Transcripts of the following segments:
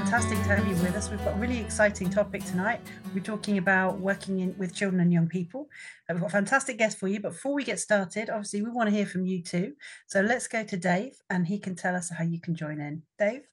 fantastic to have you with us. We've got a really exciting topic tonight. We're talking about working in, with children and young people. Uh, we've got a fantastic guest for you. But before we get started, obviously, we want to hear from you too. So let's go to Dave and he can tell us how you can join in. Dave?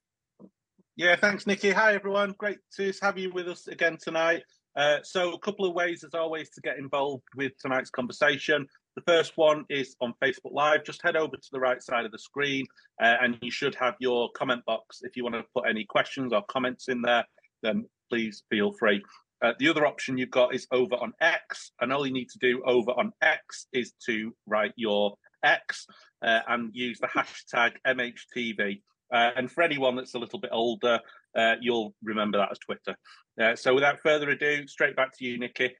Yeah, thanks, Nicky. Hi, everyone. Great to have you with us again tonight. Uh, so, a couple of ways, as always, to get involved with tonight's conversation. The first one is on Facebook Live. Just head over to the right side of the screen uh, and you should have your comment box. If you want to put any questions or comments in there, then please feel free. Uh, the other option you've got is over on X, and all you need to do over on X is to write your X uh, and use the hashtag MHTV. Uh, and for anyone that's a little bit older, uh, you'll remember that as Twitter. Uh, so without further ado, straight back to you, Nicky.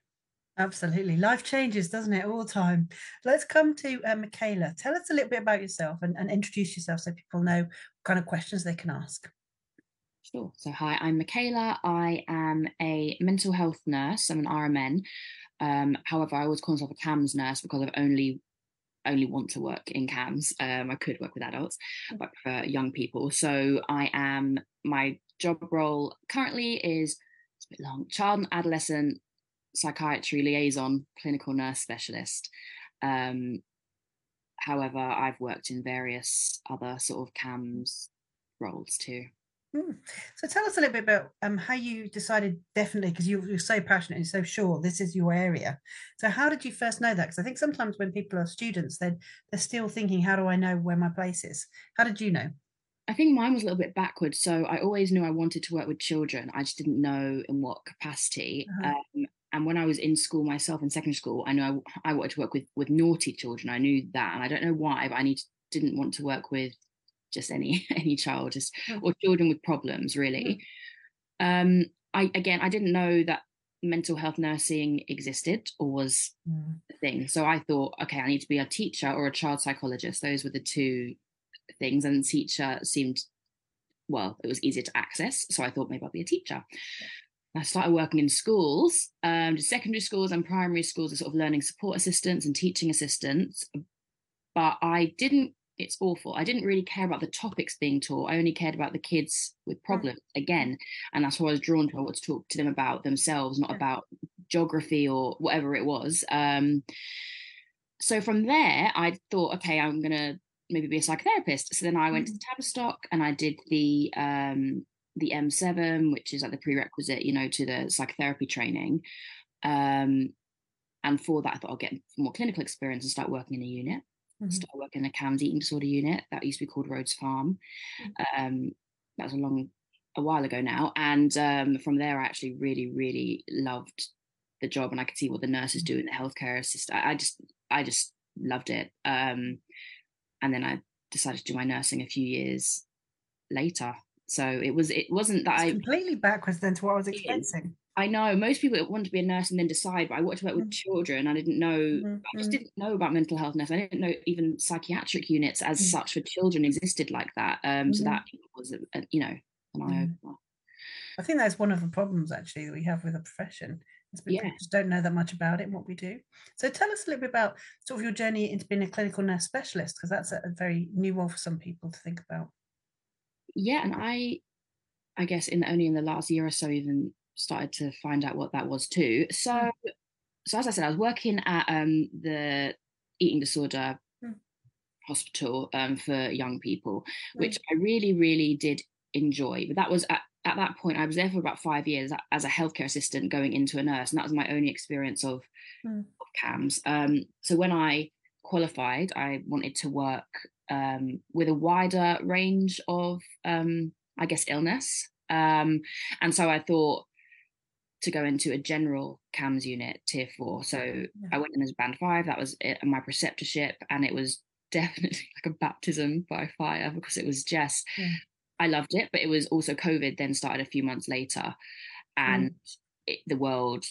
Absolutely. Life changes, doesn't it, all the time? Let's come to uh, Michaela. Tell us a little bit about yourself and, and introduce yourself so people know what kind of questions they can ask. Sure. So, hi, I'm Michaela. I am a mental health nurse. I'm an RMN. Um, however, I always call myself a CAMHS nurse because I've only only want to work in CAMHS. Um, I could work with adults, mm. but for young people. So, I am my job role currently is it's a bit long child and adolescent psychiatry liaison clinical nurse specialist. Um, however, I've worked in various other sort of CAMHS roles too. Mm. So tell us a little bit about um, how you decided definitely because you, you're so passionate and so sure this is your area. So how did you first know that? Because I think sometimes when people are students, then they're still thinking, how do I know where my place is? How did you know? I think mine was a little bit backwards. So I always knew I wanted to work with children. I just didn't know in what capacity. Uh-huh. Um, and when I was in school myself in secondary school, I know I, I, wanted to work with with naughty children. I knew that, and I don't know why, but I need, didn't want to work with just any any child, just mm. or children with problems, really. Mm. Um, I again, I didn't know that mental health nursing existed or was mm. a thing. So I thought, okay, I need to be a teacher or a child psychologist. Those were the two things, and teacher seemed well, it was easier to access. So I thought maybe I'll be a teacher. I started working in schools, um, secondary schools and primary schools as sort of learning support assistants and teaching assistants. But I didn't, it's awful. I didn't really care about the topics being taught. I only cared about the kids with problems again. And that's what I was drawn to. I wanted to talk to them about themselves, not about geography or whatever it was. Um, so from there, I thought, okay, I'm going to maybe be a psychotherapist. So then I went to mm. Tavistock and I did the um, the M7, which is like the prerequisite, you know, to the psychotherapy training. Um, and for that, I thought I'll get more clinical experience and start working in a unit. Mm-hmm. Start working in a CAMHS eating disorder unit that used to be called Rhodes Farm. Mm-hmm. Um, that was a long, a while ago now. And um, from there, I actually really, really loved the job, and I could see what the nurses do in the healthcare assistant. I, I just, I just loved it. Um, and then I decided to do my nursing a few years later so it was it wasn't that it's I completely backwards then to what I was expecting. I know most people want to be a nurse and then decide, but I wanted to work with mm. children. I didn't know, mm-hmm. I just mm. didn't know about mental health nurse. I didn't know even psychiatric units as mm-hmm. such for children existed like that. Um, mm-hmm. So that was, a, a, you know, an eye mm. opener. I think that's one of the problems actually that we have with the profession. Is people just don't know that much about it and what we do. So tell us a little bit about sort of your journey into being a clinical nurse specialist, because that's a, a very new role for some people to think about yeah, and I, I guess in only in the last year or so even started to find out what that was too. So, mm. so as I said, I was working at um, the eating disorder mm. hospital um, for young people, which I really, really did enjoy. But that was at, at that point, I was there for about five years as a healthcare assistant going into a nurse, and that was my only experience of, mm. of CAMHS. Um, so when I qualified, I wanted to work um, with a wider range of, um, I guess, illness. Um, and so I thought to go into a general CAMHS unit, tier four. So yeah. I went in as band five. That was it, my preceptorship, and it was definitely like a baptism by fire because it was just, yeah. I loved it, but it was also COVID. Then started a few months later, and mm. it, the world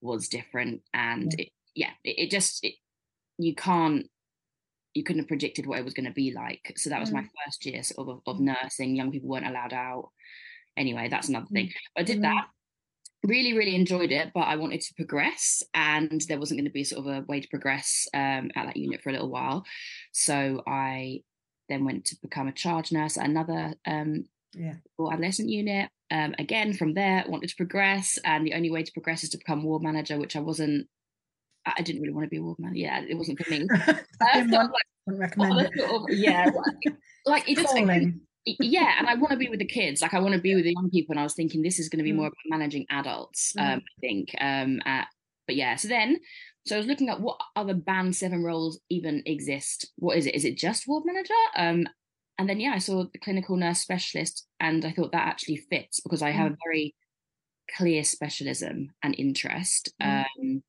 was different, and yeah, it, yeah, it, it just you can't you couldn't have predicted what it was going to be like. So that was mm. my first year sort of, of mm. nursing. Young people weren't allowed out. Anyway, that's another thing. Mm. But I did that. Mm. Really, really enjoyed it, but I wanted to progress, and there wasn't going to be sort of a way to progress um, at that unit for a little while. So I then went to become a charge nurse at another um, Yeah. Or adolescent unit. Um, again, from there, wanted to progress, and the only way to progress is to become ward manager, which I wasn't. I didn't really want to be a ward manager. Yeah, it wasn't for me. I uh, so wouldn't recommend it. Sort of, yeah, like it just yeah, and I want to be with the kids. Like I want to be with the young people. And I was thinking this is going to be mm. more about managing adults. Mm. Um, I think. Um, at, but yeah, so then so I was looking at what other band seven roles even exist. What is it? Is it just ward manager? Um, and then yeah, I saw the clinical nurse specialist, and I thought that actually fits because I have mm. a very clear specialism and interest. Mm. Um,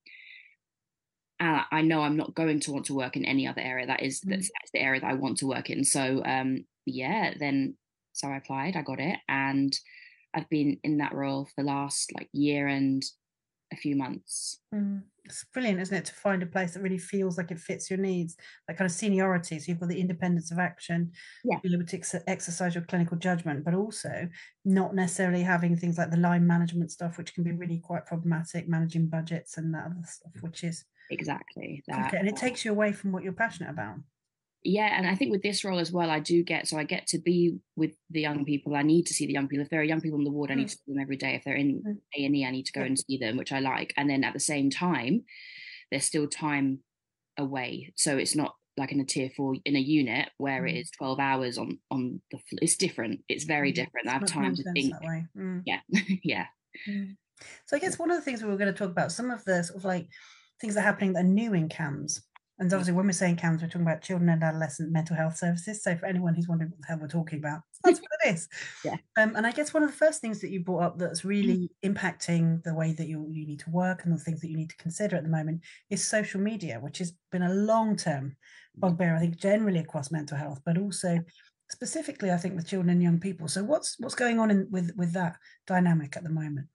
and I know I'm not going to want to work in any other area. That is mm. that's, that's, the area that I want to work in. So um, yeah, then so I applied, I got it, and I've been in that role for the last like year and a few months. Mm. It's brilliant, isn't it, to find a place that really feels like it fits your needs, that kind of seniority. So you've got the independence of action, yeah. be able to ex- exercise your clinical judgment, but also not necessarily having things like the line management stuff, which can be really quite problematic, managing budgets and that other stuff, which is exactly that. Okay. And it takes you away from what you're passionate about. Yeah and i think with this role as well i do get so i get to be with the young people. I need to see the young people. If there are young people in the ward i need mm. to see them every day. If they're in mm. a&e i need to go and see them which i like. And then at the same time there's still time away. So it's not like in a tier four in a unit where it mm. is 12 hours on on the floor. it's different. It's very different. I have time to think. yeah yeah. So i guess one of the things we were going to talk about some of the sort of like things that are happening that are new in CAMHS. and mm. obviously, when we're saying CAMHS, we're talking about children and adolescent mental health services. So, for anyone who's wondering what the hell we're talking about, that's what it is. Yeah. Um, and I guess one of the first things that you brought up that's really mm. impacting the way that you, you need to work and the things that you need to consider at the moment is social media, which has been a long term mm. bugbear, I think, generally across mental health, but also specifically, I think, with children and young people. So, what's what's going on in, with with that dynamic at the moment?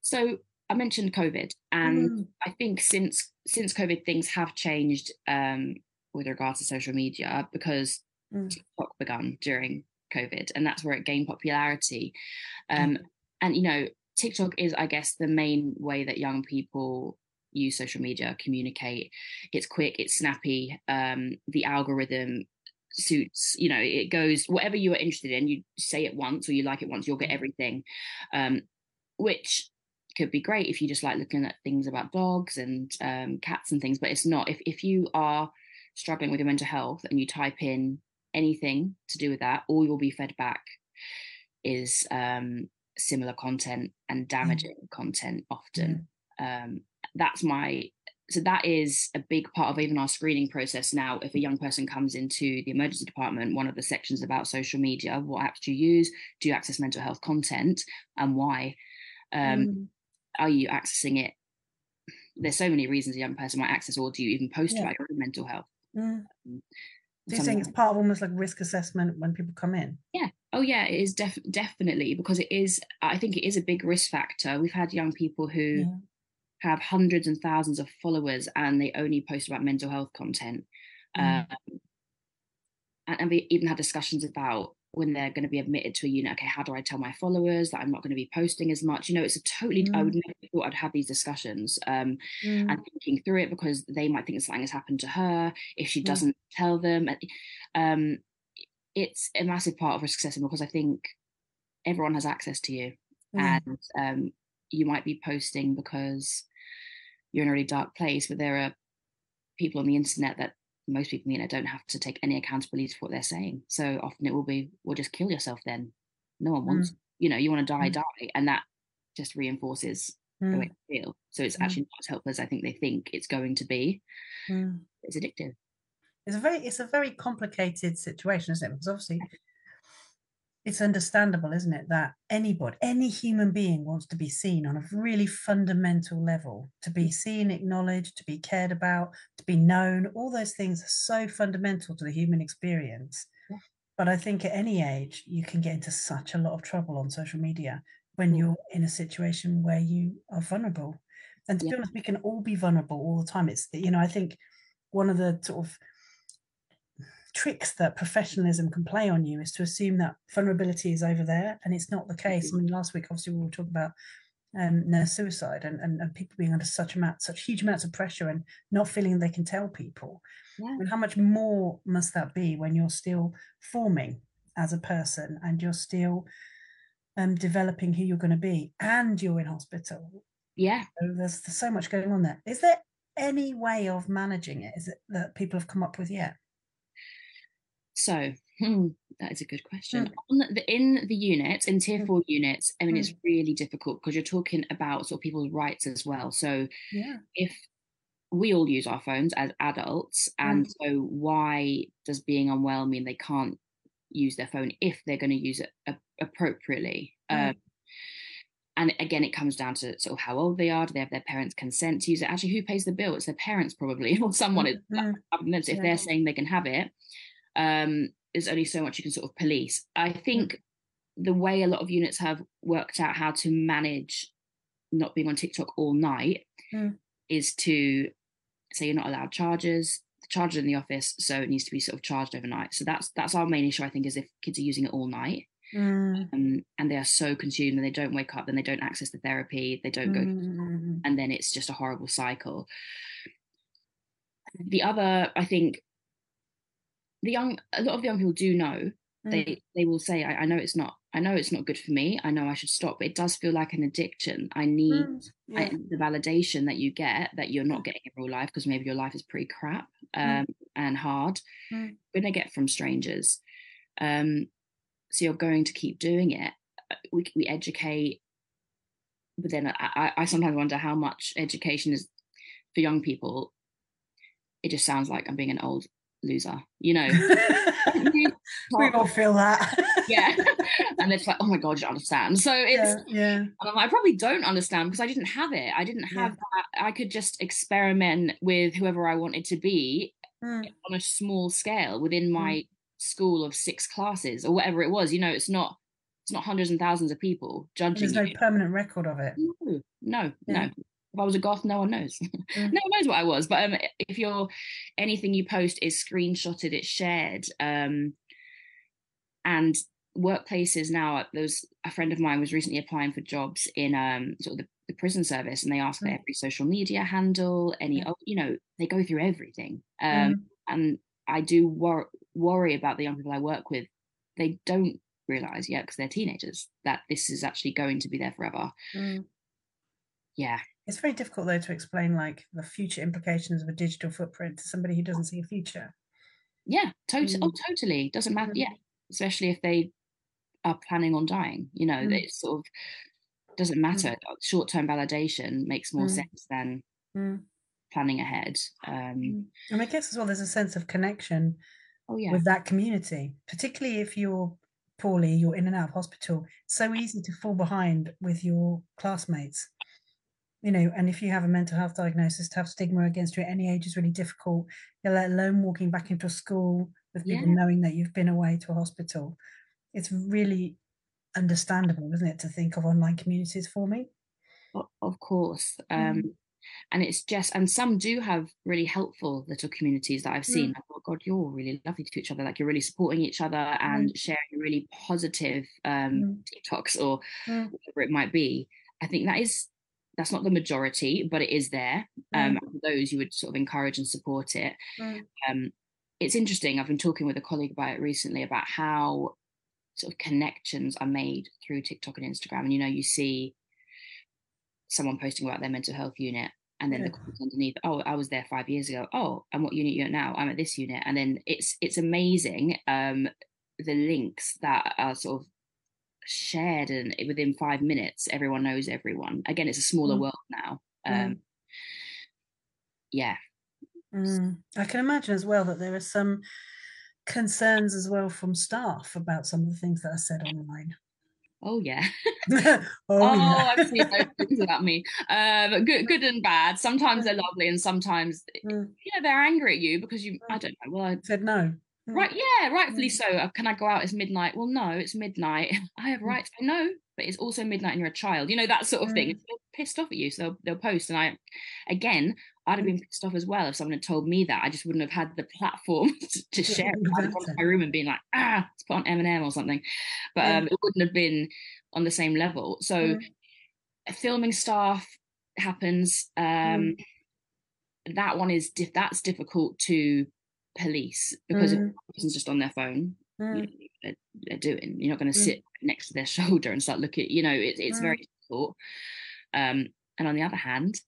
So, I mentioned COVID, and mm. I think since since COVID, things have changed um, with regards to social media because mm. TikTok began during COVID, and that's where it gained popularity. Um, mm. And you know, TikTok is, I guess, the main way that young people use social media, communicate. It's quick, it's snappy. Um, the algorithm suits you know it goes whatever you are interested in you say it once or you like it once you'll get mm. everything um, which could be great if you just like looking at things about dogs and um, cats and things, but it's not. If if you are struggling with your mental health and you type in anything to do with that, all you'll be fed back is um, similar content and mm. damaging mm. content often. Mm. Um, that's my so that is a big part of even our screening process now if a young person comes into the emergency department one of the sections about social media what apps do you use do you access mental health content and why um, mm are you accessing it? There's so many reasons a young person might access, or do you even post yeah. about your mental health? Mm. Um, do you think it's part of almost like risk assessment when people come in? Yeah. Oh, yeah. It is def- definitely because it is. I think it is a big risk factor. We've had young people who yeah. have hundreds and thousands of followers, and they only post about mental health content. Mm. Um, and, and we even had discussions about when they're going to be admitted to a unit okay how do i tell my followers that i'm not going to be posting as much you know it's a totally mm. i would mm. never thought i'd have these discussions um, mm. and thinking through it because they might think something has happened to her if she doesn't tell them um, it's a massive part of risk assessment because i think everyone has access to you and um, you might be posting because you're in a really dark place but there are people on the internet that most people you know don't have to take any accountability for what they're saying so often it will be well just kill yourself then no one wants mm. you know you want to die mm. die and that just reinforces mm. the way you feel so it's mm. actually not as helpful as i think they think it's going to be mm. it's addictive it's a very it's a very complicated situation isn't it because obviously it's understandable, isn't it, that anybody, any human being wants to be seen on a really fundamental level, to be seen, acknowledged, to be cared about, to be known. All those things are so fundamental to the human experience. Yeah. But I think at any age, you can get into such a lot of trouble on social media when mm. you're in a situation where you are vulnerable. And to yeah. be honest, we can all be vulnerable all the time. It's, you know, I think one of the sort of tricks that professionalism can play on you is to assume that vulnerability is over there and it's not the case. I mean, last week obviously we were talking about um, nurse suicide and, and, and, people being under such amount, such huge amounts of pressure and not feeling they can tell people. Yeah. And how much more must that be when you're still forming as a person and you're still um, developing who you're going to be and you're in hospital. Yeah. So there's, there's so much going on there. Is there any way of managing it? Is it that people have come up with yet? So hmm, that is a good question. Mm. The, in the unit, in tier mm. four units, I mean, mm. it's really difficult because you're talking about sort of people's rights as well. So yeah. if we all use our phones as adults, and so why does being unwell mean they can't use their phone if they're going to use it appropriately? Um, and again, it comes down to sort of how old they are. Do they have their parents' consent to use it? Actually, who pays the bill? It's their parents, probably, or someone. Mm-hmm. If they're saying they can have it, um, there's only so much you can sort of police. I think the way a lot of units have worked out how to manage not being on TikTok all night mm. is to say you're not allowed chargers. The charger in the office, so it needs to be sort of charged overnight. So that's that's our main issue. I think is if kids are using it all night. Mm. Um, and they are so consumed and they don't wake up then they don't access the therapy they don't go mm. and then it's just a horrible cycle the other i think the young a lot of young people do know mm. they they will say I, I, know it's not i know it's not good for me i know i should stop but it does feel like an addiction i need mm. yeah. I, the validation that you get that you're not getting in real life because maybe your life is pretty crap mm. um, and hard mm. we're to get from strangers um, so you're going to keep doing it uh, we, we educate but then I, I sometimes wonder how much education is for young people it just sounds like i'm being an old loser, you know. we all feel that. yeah. And it's like, oh my God, you understand. So it's, yeah. yeah. I probably don't understand because I didn't have it. I didn't have yeah. that. I could just experiment with whoever I wanted to be mm. on a small scale within my mm. school of six classes or whatever it was. You know, it's not, it's not hundreds and thousands of people judging. There's no you. permanent record of it. No, no, yeah. no if I was a goth, no one knows. Mm. no one knows what I was. But um, if you're anything you post is screenshotted, it's shared. Um, and workplaces now, there was a friend of mine was recently applying for jobs in um, sort of the, the prison service, and they ask mm. for every social media handle, any, yeah. you know, they go through everything. Um, mm. And I do wor- worry about the young people I work with. They don't realize yet because they're teenagers that this is actually going to be there forever. Mm. Yeah, it's very difficult though to explain like the future implications of a digital footprint to somebody who doesn't see a future. Yeah, totally. Oh, mm. Oh, totally. Doesn't matter. Mm. Yeah, especially if they are planning on dying. You know, mm. it sort of doesn't matter. Mm. Short-term validation makes more mm. sense than mm. planning ahead. Um, and I guess as well, there's a sense of connection oh, yeah. with that community, particularly if you're poorly, you're in and out of hospital. It's so easy to fall behind with your classmates you know, and if you have a mental health diagnosis, to have stigma against you at any age is really difficult. You're let alone walking back into a school with people yeah. knowing that you've been away to a hospital. It's really understandable, isn't it, to think of online communities for me? Of course. Um, mm. And it's just, and some do have really helpful little communities that I've seen. Mm. I thought, God, you're really lovely to each other. Like you're really supporting each other and mm. sharing really positive um, mm. TikToks or mm. whatever it might be. I think that is that's not the majority, but it is there. Um, mm. those you would sort of encourage and support it. Mm. Um, it's interesting. I've been talking with a colleague about it recently about how sort of connections are made through TikTok and Instagram. And you know, you see someone posting about their mental health unit, and then yeah. the comments underneath, "Oh, I was there five years ago. Oh, and what unit you're now? I'm at this unit." And then it's it's amazing um, the links that are sort of shared and within five minutes everyone knows everyone again it's a smaller mm. world now um mm. yeah mm. i can imagine as well that there are some concerns as well from staff about some of the things that are said online Oh yeah. oh, oh yeah. I've seen those things about me. Um, good, good and bad. Sometimes they're lovely, and sometimes, mm. you know, they're angry at you because you. I don't know. Well, I said no. Right, yeah, rightfully so. Uh, can I go out? It's midnight. Well, no, it's midnight. I have rights. to say no, but it's also midnight and you're a child. You know that sort of thing. They're pissed off at you, so they'll, they'll post. And I, again, I'd have been pissed off as well if someone had told me that. I just wouldn't have had the platform to, to share it. I'd gone to my room and being like, ah, let's put on Eminem or something. But um, it wouldn't have been on the same level. So, mm. filming staff happens. Um, mm. That one is that's difficult to police because mm. if the person's just on their phone, mm. you know, they're doing. You're not going to Mm. sit next to their shoulder and start looking. You know, it, it's Mm. very difficult. Um, and on the other hand,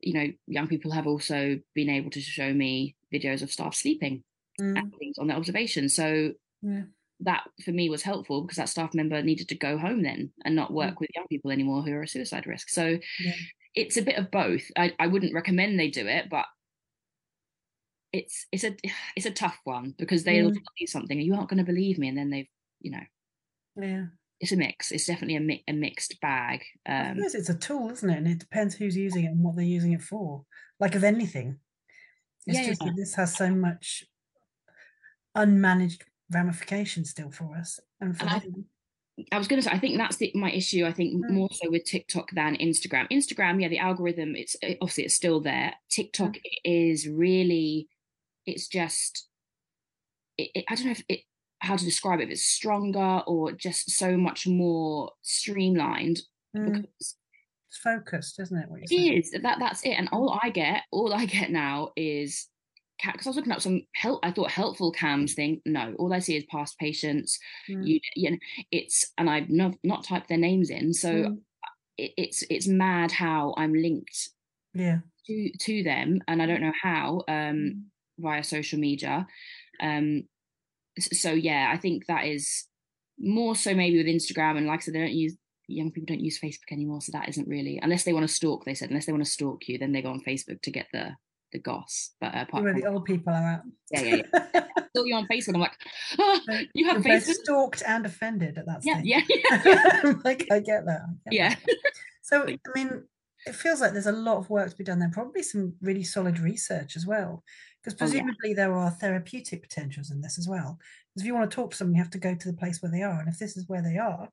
you know, young people have also been able to show me videos of staff sleeping Mm, and things on their observation. So yeah. that for me was helpful because that staff member needed to go home then and not work with young people anymore who are a suicide risk. So Yeah. it's a bit of both. I, I wouldn't recommend they do it, but it's it's a it's a tough one because they'll Mm. tell you something and you aren't going to believe me, and then they've you know Yeah. it's a mix. It's definitely a, mi- a mixed bag. Um, it's a tool, isn't it? And it depends who's using it and what they're using it for. Like of anything. It's Yeah, just yeah. this has so much unmanaged ramifications still for us. And for And I- them. I was going to say, I think that's the, my issue. I think Mm. more so with TikTok than Instagram. Instagram, yeah, the algorithm, it's obviously it's still there. TikTok is really, it's just, it, it- I don't know if it how to describe it. If it's stronger or just so much more streamlined Mm, because it's focused, isn't it? What it is that that's it. And all I get, all I get now is because I was looking up some help. I thought helpful CAMHS thing. No, all I see is past patients. Mm, You, you know, it's and I've not not typed their names in, so mm, it, it's it's mad how I'm linked yeah. to to them, and I don't know how um, Mm, via social media. Um, so yeah, I think that is more so maybe with Instagram, and like I said, they don't use young people don't use Facebook anymore, so that isn't really unless they want to stalk. They said unless they want to stalk you, then they go on Facebook to get the the goss. But uh, apart Where from the old people are at. yeah, yeah, yeah. saw you on Facebook, I'm like, oh, you have You're Facebook. stalked and offended at that Yeah, stage. yeah, yeah, like I get that. I get yeah. that. So I mean, it feels like there's a lot of work to be done there. Probably some really solid research as well, because Oh, yeah. presumably there are therapeutic potentials in this as well. Because if you want to talk to someone, you have to go to the place where they are, and if this is where they are,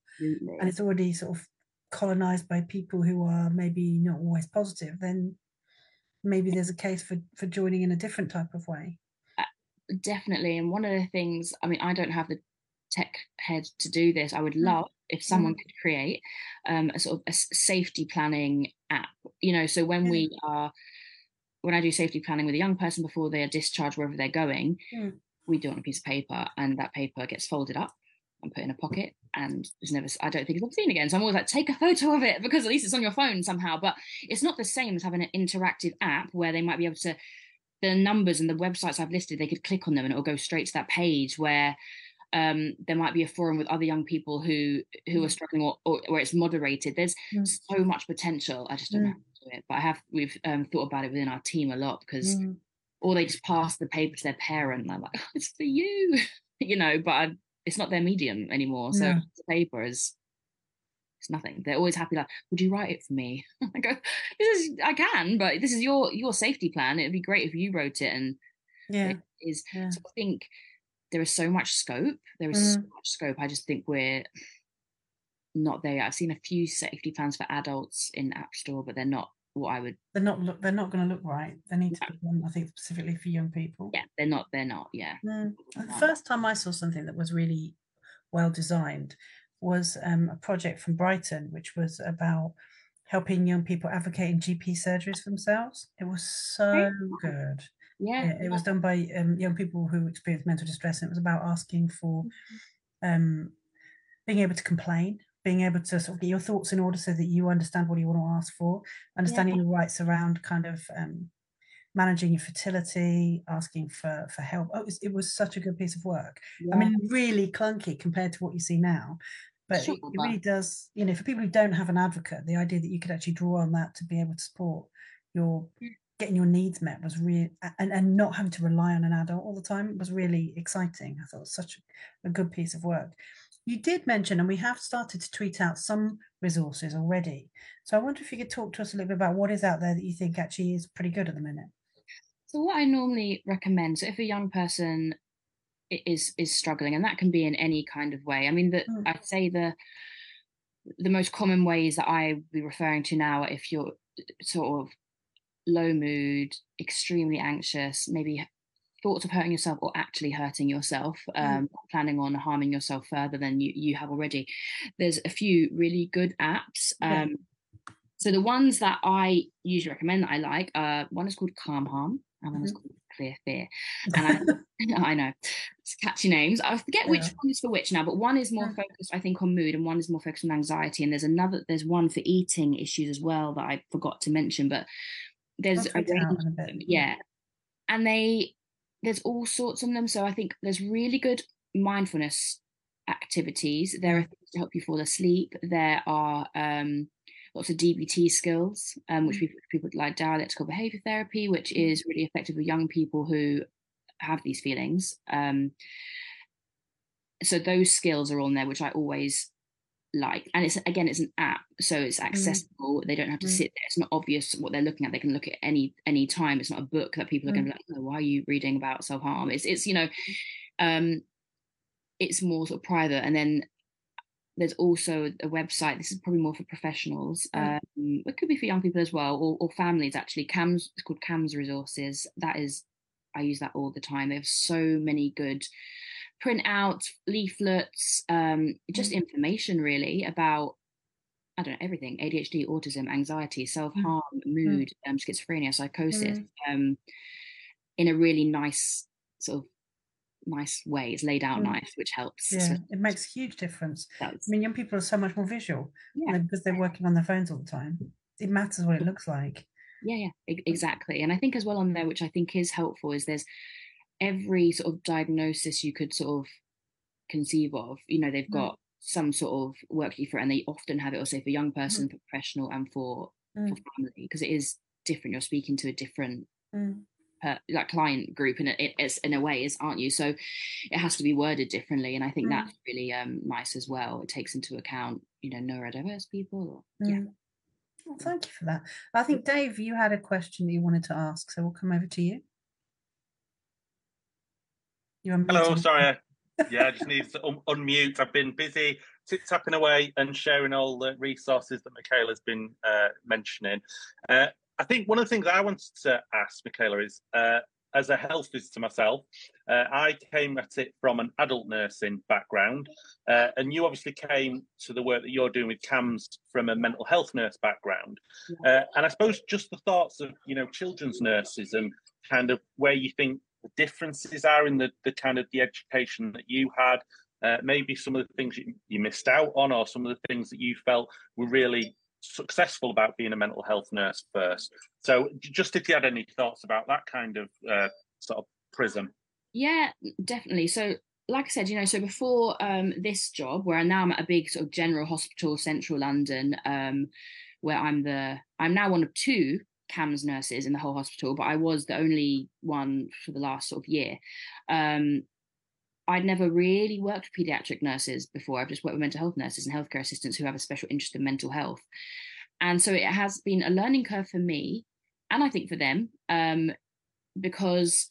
and it's already sort of colonized by people who are maybe not always positive, then maybe there's a case for for joining in a different type of way. definitely and one of the things i mean i don't have the tech head to do this i would love if someone could create um, a sort of a safety planning app you know so when we are when i do safety planning with a young person before they are discharged wherever they're going Mm. we do it on a piece of paper and that paper gets folded up and put in a pocket and is never i don't think it's ever seen again so i'm always like take a photo of it because at least it's on your phone somehow but it's not the same as having an interactive app where they might be able to the numbers and the websites I've listed, they could click on them and it'll go straight to that page where um, there might be a forum with other young people who who are Mm. struggling or, or where it's moderated. There's Mm. so much potential. I just don't know Mm. do it, but I have we've um, thought about it within our team a lot because Mm. or they just pass the paper to their parent and I'm like, oh, it's for you, you know, but I, it's not their medium anymore. So the paper is it's nothing. They're always happy like, would you write it for me? I go, this is I can, but this is your your safety plan. It'd be great if you wrote it and Yeah, it is yeah. so I think there is so much scope. There is so Mm. much scope. I just think we're not there. yet. I've seen a few safety plans for adults in App Store, but they're not what I would. They're not look. They're not going to look right. They need to be done. I think specifically for young people. Yeah, they're not. They're not. Yeah. Mm. The first time I saw something that was really well designed was um, a project from Brighton, which was about helping young people advocating GP surgeries for themselves. It was so good. Yeah. Yeah, it was done by um, young people who experienced mental distress, and it was about asking for um, being able to complain, being able to sort of get your thoughts in order so that you understand what you want to ask for, understanding your rights around kind of um, managing your fertility, asking for for help. Oh, it was, it was such a good piece of work. I mean, really clunky compared to what you see now. But Sure, it, it really does, you know, for people who don't have an advocate, the idea that you could actually draw on that to be able to support your getting your needs met was really and, and not having to rely on an adult all the time was really exciting. I thought it was such a good piece of work. You did mention, and we have started to tweet out some resources already. So I wonder if you could talk to us a little bit about what is out there that you think actually is pretty good at the minute. So what I normally recommend, so if a young person is is struggling, and that can be in any kind of way. I mean, that Mm. I'd say the the most common ways that I be referring to now, are if you're sort of low mood, extremely anxious, maybe thoughts of hurting yourself or actually hurting yourself, um, planning on harming yourself further than you, you have already. There's a few really good apps. Yeah. Um, so the ones that I usually recommend that I like, uh, one is called Calm Harm and one is Mhm. called clear fear. And I, I know it's catchy names. I forget which one is for which now, but one is more Yeah. focused, I think, on mood, and one is more focused on anxiety. And there's another, there's one for eating issues as well that I forgot to mention. But there's a tweet it out range a bit. yeah. And they there's all sorts of them. So I think there's really good mindfulness activities. There are things to help you fall asleep. There are um, lots of DBT skills, um, which people, people like dialectical behavior therapy, which is really effective with young people who have these feelings. Um, so those skills are on there, which I always like. And it's again, it's an app, so it's accessible. They don't have to Mm. sit there. It's not obvious what they're looking at. They can look at any any time. It's not a book that people are going to be like, oh, why are you reading about self harm? It's it's you know, um, it's more sort of private. And then there's also a website. This is probably more for professionals. Mm. Um, it could be for young people as well, or, or families. Actually, CAMHS it's called CAMHS Resources. That is, I use that all the time. They have so many good printouts, leaflets, um, just Mm. information really about I don't know everything: ADHD, autism, anxiety, self harm, mood, um, schizophrenia, psychosis, um, in a really nice sort of nice way. It's laid out Mm. nice, which helps. Yeah, So it makes a huge difference. I mean, young people are so much more visual Yeah. because they're working on their phones all the time. It matters what it looks like. Yeah, yeah, e- exactly. And I think as well on there, which I think is helpful, is there's every sort of diagnosis you could sort of conceive of. You know, they've Mm. got some sort of worksheet for it, and they often have it also for young person, for professional, and for for Mm. family because it is different. You're speaking to a different Mm. like client group in a, it- it's in a way is aren't you so it has to be worded differently and i think Mm. that's really um nice as well it takes into account you know neurodiverse people or yeah Mm. Well, thank you for that. I think Dave, you had a question that you wanted to ask, so we'll come over to you. You're Hello, sorry. Yeah, I just need to un- unmute. I've been busy tip tapping away and sharing all the resources that Michaela's been uh, mentioning. Uh, I think one of the things I wanted to ask Michaela is, uh, as a health visitor myself, uh, I came at it from an adult nursing background, uh, and you obviously came to the work that you're doing with CAMHS from a mental health nurse background. Uh, and I suppose just the thoughts of you know children's nurses and kind of where you think the differences are in the, the kind of the education that you had, uh, maybe some of the things you, you missed out on, or some of the things that you felt were really successful about being a mental health nurse first. So, just if you had any thoughts about that kind of uh, sort of prism. Yeah, definitely. So, like I said, you know, so before um, this job, where now I'm at a big sort of general hospital, central London, um, where I'm the, I'm now one of two CAMHS nurses in the whole hospital, but I was the only one for the last sort of year. Um, I'd never really worked with pediatric nurses before. I've just worked with mental health nurses and healthcare assistants who have a special interest in mental health. And so it has been a learning curve for me, and I think for them, um, because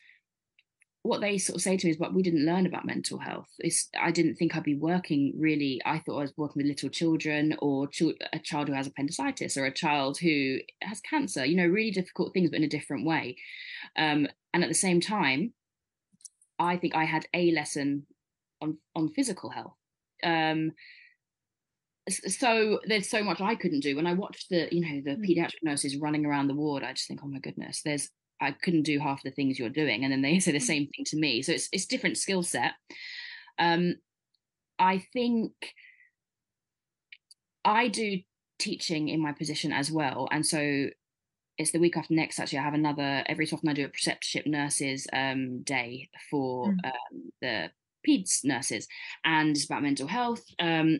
what they sort of say to me is, but we didn't learn about mental health. It's, I didn't think I'd be working really. I thought I was working with little children or chil- a child who has appendicitis or a child who has cancer, you know, really difficult things, but in a different way. Um, and at the same time, I think I had a lesson on, on physical health. Um, so there's so much I couldn't do when I watched the, you know, the Mm. pediatric nurses running around the ward. I just think, oh my goodness, there's I couldn't do half the things you're doing, and then they say the Mm. same thing to me. So it's it's different skill set. Um, I think I do teaching in my position as well, and so it's the week after next. Actually, I have another every so often I do a preceptorship nurses um, day for Mm. um, the peds nurses, and it's about mental health um,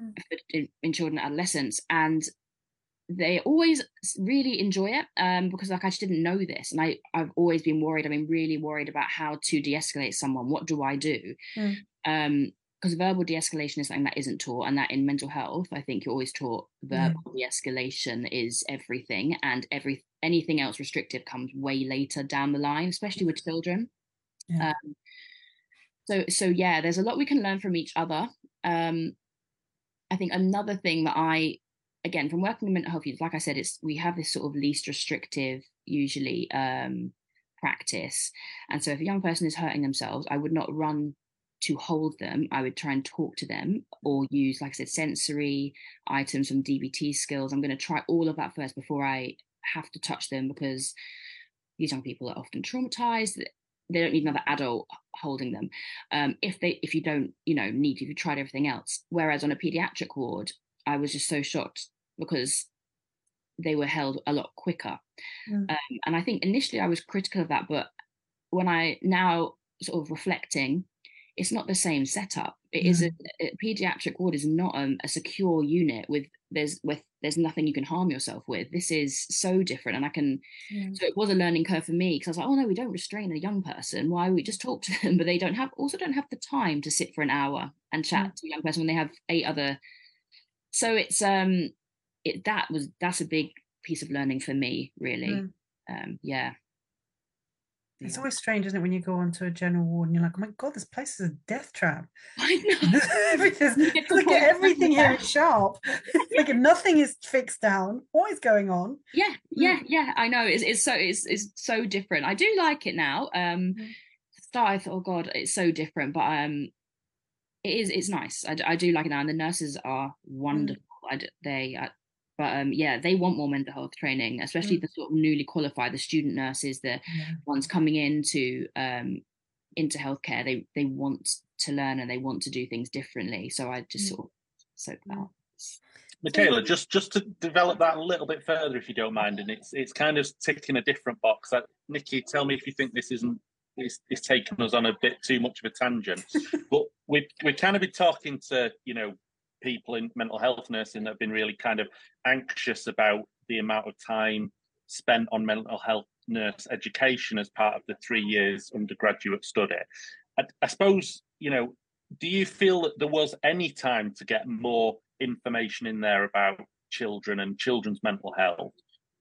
Mm. for- in, in children and adolescents, and they always really enjoy it um, because like I just didn't know this, and I I've always been worried. I've been really worried about how to de-escalate someone. What do I do? Mm. Because verbal de-escalation is something that isn't taught, and that in mental health, I think you're always taught verbal de-escalation is everything, and every anything else restrictive comes way later down the line, especially with children. Yeah. Um, so so yeah, there's a lot we can learn from each other. Um, I think another thing that I, again, from working in mental health, like I said, it's we have this sort of least restrictive usually um, practice, and so if a young person is hurting themselves, I would not run to hold them. I would try and talk to them or use, like I said, sensory items from DBT skills. I'm going to try all of that first before I have to touch them because these young people are often traumatized they don't need another adult holding them um, if they if you don't you know need if you tried everything else whereas on a pediatric ward i was just so shocked because they were held a lot quicker mm. um, and i think initially i was critical of that but when i now sort of reflecting it's not the same setup It mm. is a, a, pediatric ward is not um, a secure unit with there's with there's nothing you can harm yourself with this is so different and i can yeah. so it was a learning curve for me because i was like oh no we don't restrain a young person why we just talk to them but they don't have also don't have the time to sit for an hour and chat yeah. to a young person when they have eight other so it's um it that was that's a big piece of learning for me really mm. um yeah it's yeah. always strange, isn't it, when you go onto a general ward and you're like, oh my god, this place is a death trap. I know. look at everything here is sharp. like if nothing is fixed down. What is going on? Yeah, yeah, yeah. I know. It's, it's so it's it's so different. I do like it now. Um, mm. start I thought, oh god, it's so different, but um, it is. It's nice. I, I do like it now, and the nurses are mm. wonderful. Mm. I, they I, but um, yeah, they want more mental health training, especially mm. the sort of newly qualified, the student nurses, the yeah. ones coming into um, into healthcare. They they want to learn and they want to do things differently. So I just mm. sort of soak that up. Michaela, just just to develop that a little bit further, if you don't mind, and it's it's kind of ticking a different box. That Nicky, tell me if you think this isn't is, is taking us on a bit too much of a tangent. but we we kind of be talking to you know people in mental health nursing that have been really kind of anxious about the amount of time spent on mental health nurse education as part of the three years undergraduate study. I, I suppose, you know, do you feel that there was any time to get more information in there about children and children's mental health?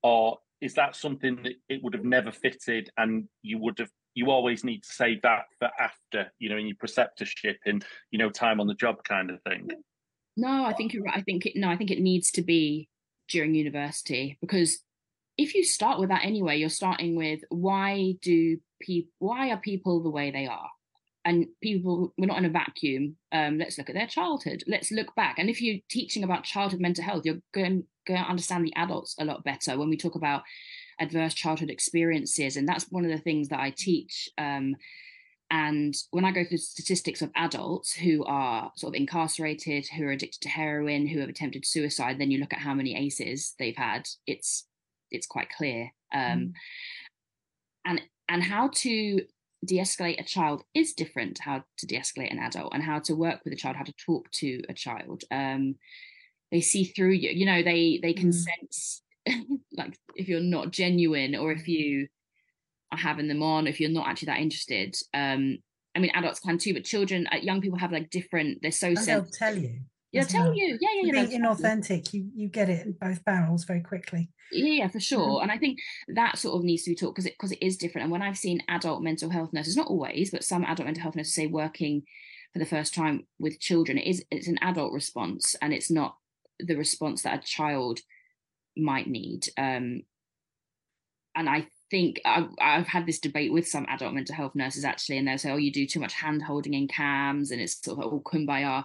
Or is that something that it would have never fitted and you would have you always need to save that for after, you know, in your preceptorship and, you know, time on the job kind of thing? No, I think you're right. I think it, no, I think it needs to be during university because if you start with that anyway, you're starting with why do people why are people the way they are? And people, we're not in a vacuum. Um, let's look at their childhood. Let's look back. And if you're teaching about childhood mental health, you're going, going to understand the adults a lot better when we talk about adverse childhood experiences. And that's one of the things that I teach. Um, and when I go through statistics of adults who are sort of incarcerated, who are addicted to heroin, who have attempted suicide, then you look at how many ACEs they've had. It's it's quite clear. Um, mm. And and how to de-escalate a child is different how to de-escalate an adult and how to work with a child how to talk to a child um, they see through you you know they they can mm. sense like if you're not genuine or if you are having them on if you're not actually that interested um i mean adults can too but children uh, young people have like different they're so they'll tell you yeah tell well. you. Yeah yeah, yeah being inauthentic you you get it in both barrels very quickly. Yeah, yeah for sure. Mm-hmm. and i think that sort of needs to be taught because it because it is different. And when i've seen adult mental health nurses not always but some adult mental health nurses say working for the first time with children it is it's an adult response and it's not the response that a child might need um and i think I've, I've, had this debate with some adult mental health nurses actually, and they'll say, "Oh, you do too much hand holding in CAMHS, and it's sort of all kumbaya."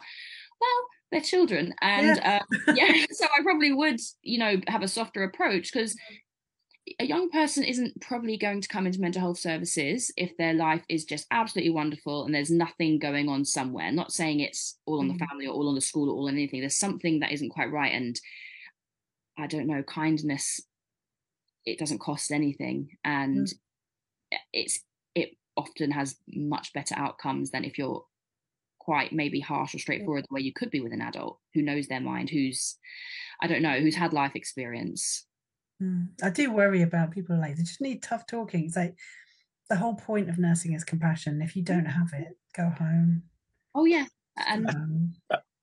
Well, they're children, and yeah. Uh, yeah, so I probably would, you know, have a softer approach because a young person isn't probably going to come into mental health services if their life is just absolutely wonderful and there's nothing going on somewhere. Not saying it's all on the mm. family or all on the school or all on anything. There's something that isn't quite right, and I don't know, kindness it doesn't cost anything and mm. it's it often has much better outcomes than if you're quite maybe harsh or straightforward the way you could be with an adult who knows their mind who's i don't know who's had life experience. Mm. i do worry about people like they just need tough talking. It's like the whole point of nursing is compassion. If you don't have it go home. Oh yeah and um,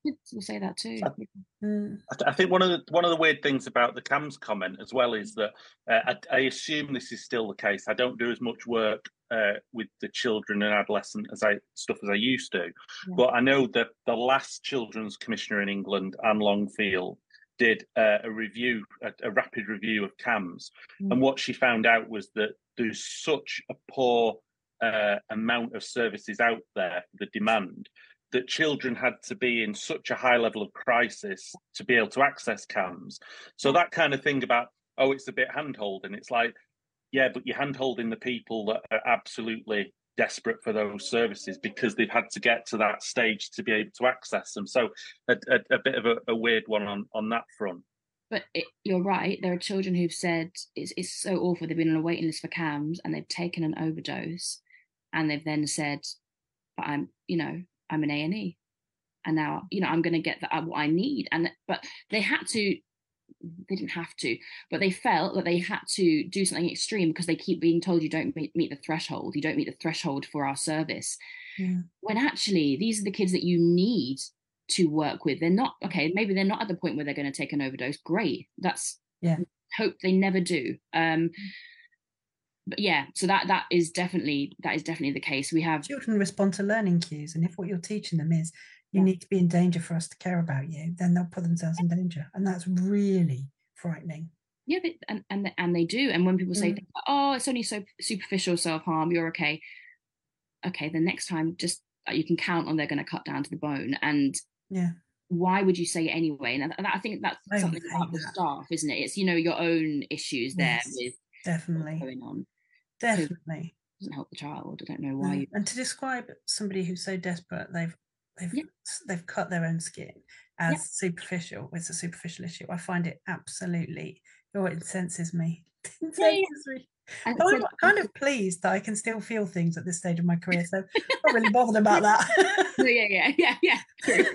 will say that too. I, mm. I, think one of the one of the weird things about the CAMHS comment as well is that uh, I, I, assume this is still the case. I don't do as much work uh, with the children and adolescent as I stuff as I used to, yeah. but I know that the last children's commissioner in England, Anne Longfield, did uh, a review, a, a, rapid review of CAMHS. mm. and what she found out was that there's such a poor uh, amount of services out there, the demand, that children had to be in such a high level of crisis to be able to access CAMHS. So mm. that kind of thing about, oh, it's a bit handholding. It's like, yeah, but you're hand holding the people that are absolutely desperate for those services because they've had to get to that stage to be able to access them. So a, a, a bit of a, a, weird one on on that front. But it, you're right. There are children who've said it's it's so awful. They've been on a waiting list for CAMHS and they've taken an overdose, and they've then said, "But I'm, you know, I'm an A and E, and now, you know, I'm going to get the, uh, what I need." And but they had to they didn't have to, but they felt that they had to do something extreme because they keep being told you don't meet, meet the threshold, you don't meet the threshold for our service. Yeah. When actually, these are the kids that you need to work with. They're not okay. Maybe they're not at the point where they're going to take an overdose. Great, that's yeah. Hope they never do. Um, but yeah, so that that is definitely that is definitely the case. We have children respond to learning cues, and if what you're teaching them is you need to be in danger for us to care about you, then they'll put themselves in danger. And that's really frightening. Yeah, they, and, and and they do. And when people say, mm. "Oh, it's only so superficial self harm, you're okay," okay, the next time, just uh, you can count on they're going to cut down to the bone. And yeah, why would you say it anyway? And I, I think that's I something about that. the staff, isn't it? It's you know your own issues there yes, with definitely going on. Definitely so doesn't help the child. I don't know why. No. You... And to describe somebody who's so desperate, they've they've yeah. they've cut their own skin as yeah. superficial. It's a superficial issue. I find it absolutely. Oh, it incenses me. incenses me. I'm kind of pleased that I can still feel things at this stage of my career, so I'm not really bothered about that. yeah, yeah, yeah, yeah. True.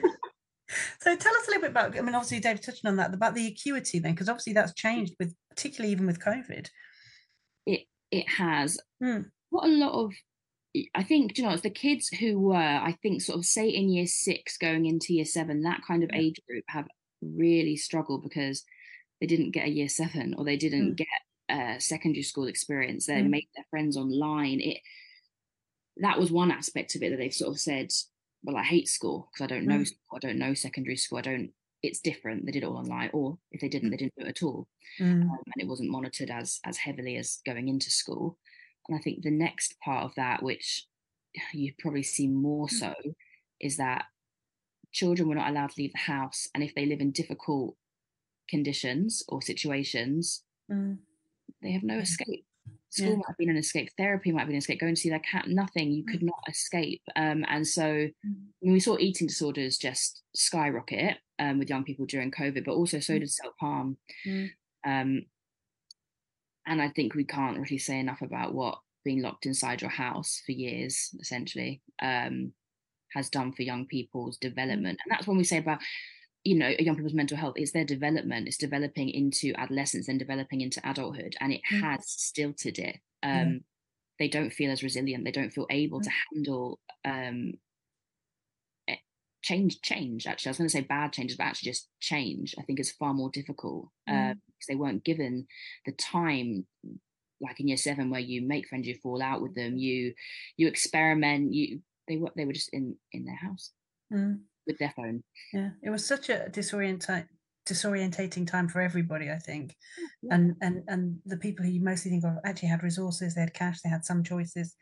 so tell us a little bit about. I mean, obviously, Dave touched on that about the acuity then, because obviously that's changed with, particularly even with COVID. It has. Hmm. What a lot of I think, you know, it's the kids who were, I think, sort of say in year six going into year seven, that kind of age group have really struggled because they didn't get a year seven or they didn't mm. get a secondary school experience. They mm. made their friends online. It that was one aspect of it that they've sort of said, well, I hate school because I don't know mm. school, I don't know secondary school, I don't. It's different. They did it all online, or if they didn't, they didn't do it at all, mm. um, and it wasn't monitored as as heavily as going into school. And I think the next part of that, which you probably see more mm. so, is that children were not allowed to leave the house. And if they live in difficult conditions or situations, mm. they have no escape. School yeah. might have been an escape, therapy might have been an escape, going to see their cat, nothing, you could mm. not escape. Um, and so mm. we saw eating disorders just skyrocket um, with young people during COVID, but also so mm. did self harm. Um, and I think we can't really say enough about what being locked inside your house for years, essentially, um, has done for young people's development. And that's when we say about, you know, a young people's mental health, it's their development, it's developing into adolescence and developing into adulthood, and it mm. has stilted it. Um, mm. They don't feel as resilient, they don't feel able mm. to handle um, change change actually i was going to say bad changes but actually just change i think is far more difficult mm. uh, because they weren't given the time like in year seven where you make friends you fall out with them you you experiment you they were they were just in in their house mm. with their phone yeah it was such a disorienting disorientating time for everybody i think yeah. and and and the people who you mostly think of actually had resources they had cash they had some choices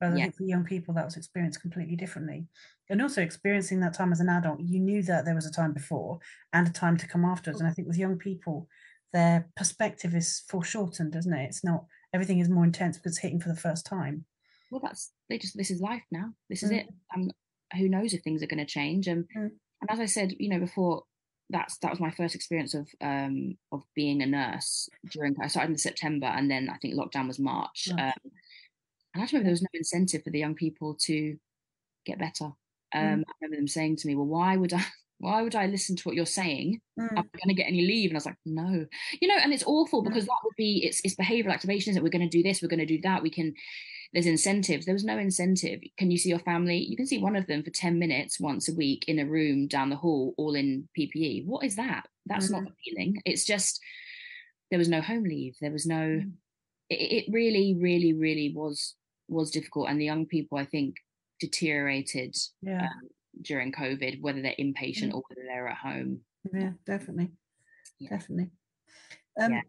but yeah. for young people that was experienced completely differently. And also experiencing that time as an adult you knew that there was a time before and a time to come afterwards. And i think with young people their perspective is foreshortened doesn't it? It's not everything is more intense because it's hitting for the first time. Well that's they just this is life now. This is mm. it. And who knows if things are going to change? And mm. and as i said you know before that's that was my first experience of um of being a nurse during i started in september and then i think lockdown was march. Um, and i remember there was no incentive for the young people to get better um, mm. I remember them saying to me, "Well, why would I? Why would I listen to what you're saying? Mm. I'm going to get any leave." And I was like, "No, you know." And it's awful because that would be it's it's behavioural activation. That we're going to do this, we're going to do that. We can. There's incentives. There was no incentive. Can you see your family? You can see one of them for ten minutes once a week in a room down the hall, all in PPE. What is that? That's mm. not appealing. It's just there was no home leave. There was no. Mm. It, it really, really, really was was difficult. And the young people, I think, deteriorated yeah. um, during COVID, whether they're inpatient mm. or whether they're at home. Yeah, definitely, yeah. definitely. Um, yeah.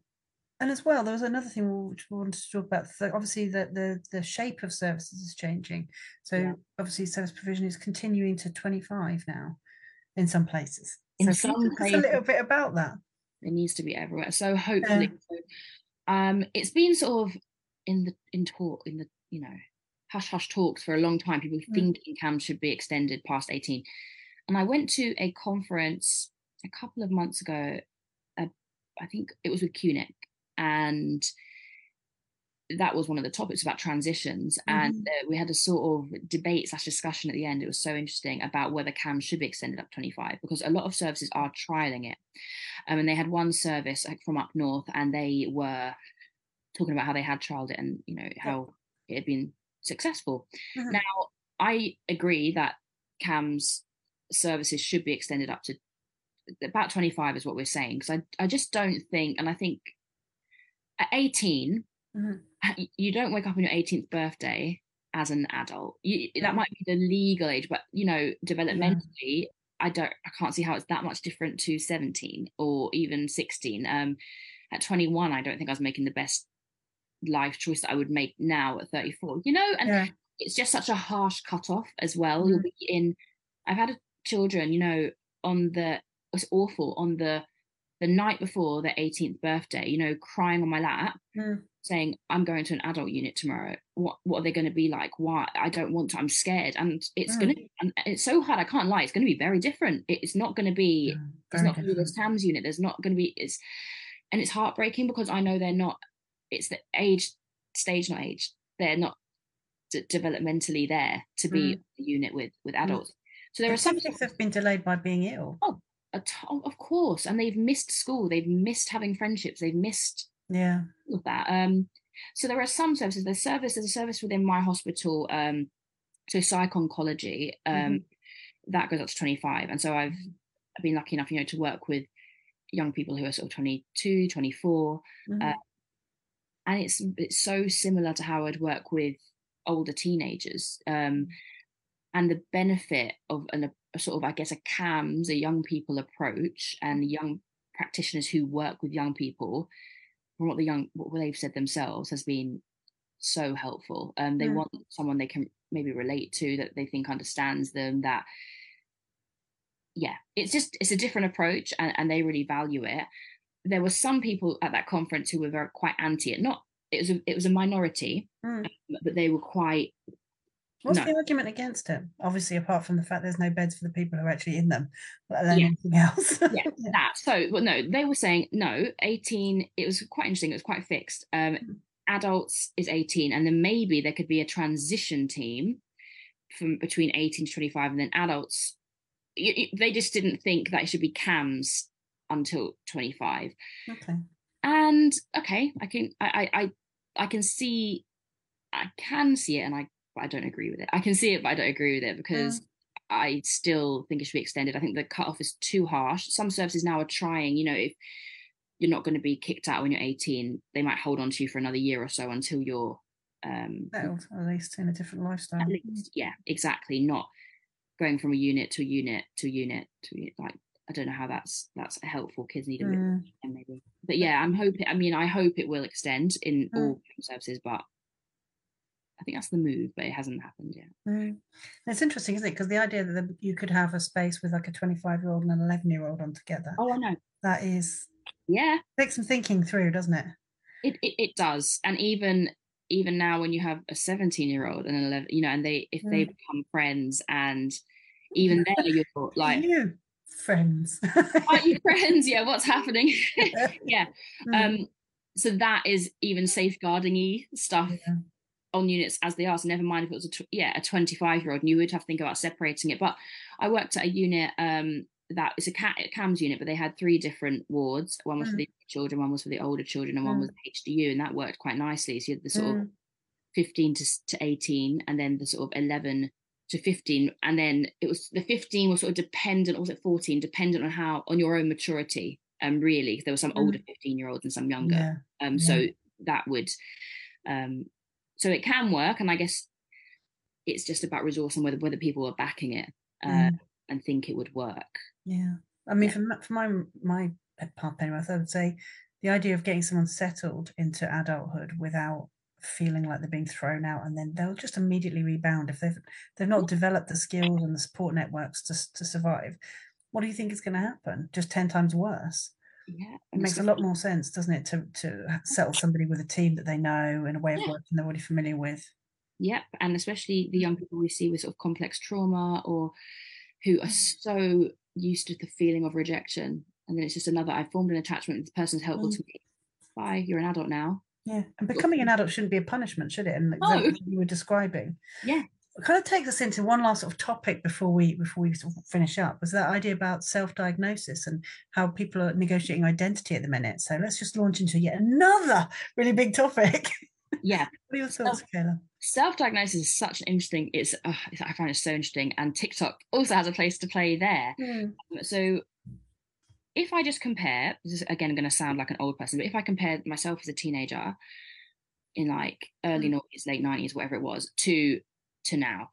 And as well, there was another thing which we wanted to talk about. So obviously, that the the shape of services is changing. So yeah. obviously, service provision is continuing to twenty five now, in some places. In so some places, a little bit about that. It needs to be everywhere. So hopefully, um, it's been sort of in the in talk in the you know hush hush talks for a long time. People mm. thinking CAMHS should be extended past 18. And I went to a conference a couple of months ago. Uh, I think it was with QNIC, and that was one of the topics about transitions mm-hmm. and uh, we had a sort of debate slash discussion at the end it was so interesting about whether CAMHS should be extended up 25 because a lot of services are trialing it um, and they had one service like, from up north and they were talking about how they had trialed it and you know how it had been successful mm-hmm. now i agree that CAMHS services should be extended up to about 25 is what we're saying because I, I just don't think and i think at 18 mm-hmm. you don't wake up on your 18th birthday as an adult. You, that might be the legal age, but you know, developmentally, yeah. I don't, I can't see how it's that much different to 17 or even 16. Um, at 21, I don't think I was making the best life choice that I would make now at 34. You know, and yeah. it's just such a harsh cutoff as well. Mm-hmm. You'll be in. I've had children, you know, on the it's awful on the the night before their 18th birthday, you know, crying on my lap, mm. saying, I'm going to an adult unit tomorrow. What what are they going to be like? Why? I don't want to, I'm scared. And it's mm. gonna and it's so hard, I can't lie, it's gonna be very different. It's not gonna be yeah, it's not gonna be this CAMHS unit. There's not gonna be it's and it's heartbreaking because I know they're not it's the age stage, not age. They're not d- developmentally there to be mm. a unit with with mm. adults. So there are some things have been delayed by being ill. Oh, of course and they've missed school they've missed having friendships they've missed yeah all of that um so there are some services there's service there's a service within my hospital um so psych oncology um mm-hmm. that goes up to 25 and so i've I've been lucky enough you know to work with young people who are sort of 22 24 mm-hmm. uh, and it's it's so similar to how i'd work with older teenagers um and the benefit of an a sort of, I guess, a CAMHS, a young people approach, and young practitioners who work with young people, from what the young what they've said themselves, has been so helpful. Um, they mm. want someone they can maybe relate to, that they think understands them. That, yeah, it's just it's a different approach, and, and they really value it. There were some people at that conference who were very quite anti it. Not it was a, it was a minority, mm. um, but they were quite What's no. the argument against it? Obviously, apart from the fact there's no beds for the people who are actually in them, let alone yeah. anything else. yeah, that. So, well, no, they were saying no. 18. It was quite interesting. It was quite fixed. Um, mm. Adults is 18, and then maybe there could be a transition team from between 18 to 25, and then adults. they just didn't think that it should be CAMHS until 25. Okay. And okay, I can I I I can see I can see it, and I but I don't agree with it. I can see it, but I don't agree with it because mm. I still think it should be extended. I think the cutoff is too harsh. Some services now are trying, you know, if you're not going to be kicked out when you're 18, they might hold on to you for another year or so until you're um settled, at least in a different lifestyle. Least, yeah, exactly. Not going from a unit to a unit to a unit to a unit. like I don't know how that's that's helpful. Kids need a bit mm. maybe. But yeah, I'm hoping I mean I hope it will extend in mm. all services, but I think that's the move, but it hasn't happened yet. Mm. It's interesting, isn't it? Because the idea that you could have a space with like a 25 year old and an 11 year old on together. Oh, I know. That is. Yeah. Takes some thinking through, doesn't it? It, it, it does. And even even now when you have a 17 year old and an 11 you know and they if mm. they become friends and even there you're like you friends are you friends yeah what's happening yeah mm. um so that is even safeguarding stuff yeah on units as they are. So never mind if it was a tw- yeah a 25 year old, and you would have to think about separating it. But I worked at a unit um, that is a CAMHS unit, but they had three different wards. One was mm. for the children, one was for the older children, and mm. one was HDU, and that worked quite nicely. So you had the sort mm. of 15 to, to 18, and then the sort of 11 to 15 and then it was the 15 was sort of dependent or was it 14 dependent on how on your own maturity um really there were some mm. older 15 year olds and some younger yeah. um yeah. so that would um so it can work and i guess it's just about resource and whether whether people are backing it uh, mm. and think it would work yeah i mean yeah. for, for my my part anyway i would say the idea of getting someone settled into adulthood without feeling like they're being thrown out and then they'll just immediately rebound if they've they've not developed the skills and the support networks to, to survive what do you think is going to happen just 10 times worse Yeah, It makes a lot more sense, doesn't it, to to settle somebody with a team that they know and a way of Yeah. working they're already familiar with. Yep, and especially the young people we see with sort of complex trauma or who are so used to the feeling of rejection, and then it's just another. I formed an attachment. This person's helpful Mm. to me. Bye. You're an adult now. Yeah, and becoming an adult shouldn't be a punishment, should it? And exactly what you were describing. Yeah. It kind of takes us into one last sort of topic before we before we sort of finish up. Was that idea about self-diagnosis and how people are negotiating identity at the minute? So let's just launch into yet another really big topic. Yeah, what are your thoughts, Kayla? self-diagnosis is such an interesting. It's uh, I find it so interesting, and TikTok also has a place to play there. So if I just compare, this is again going to sound like an old person, but if I compare myself as a teenager in like early Mm. noughties, late nineties, whatever it was, to to now,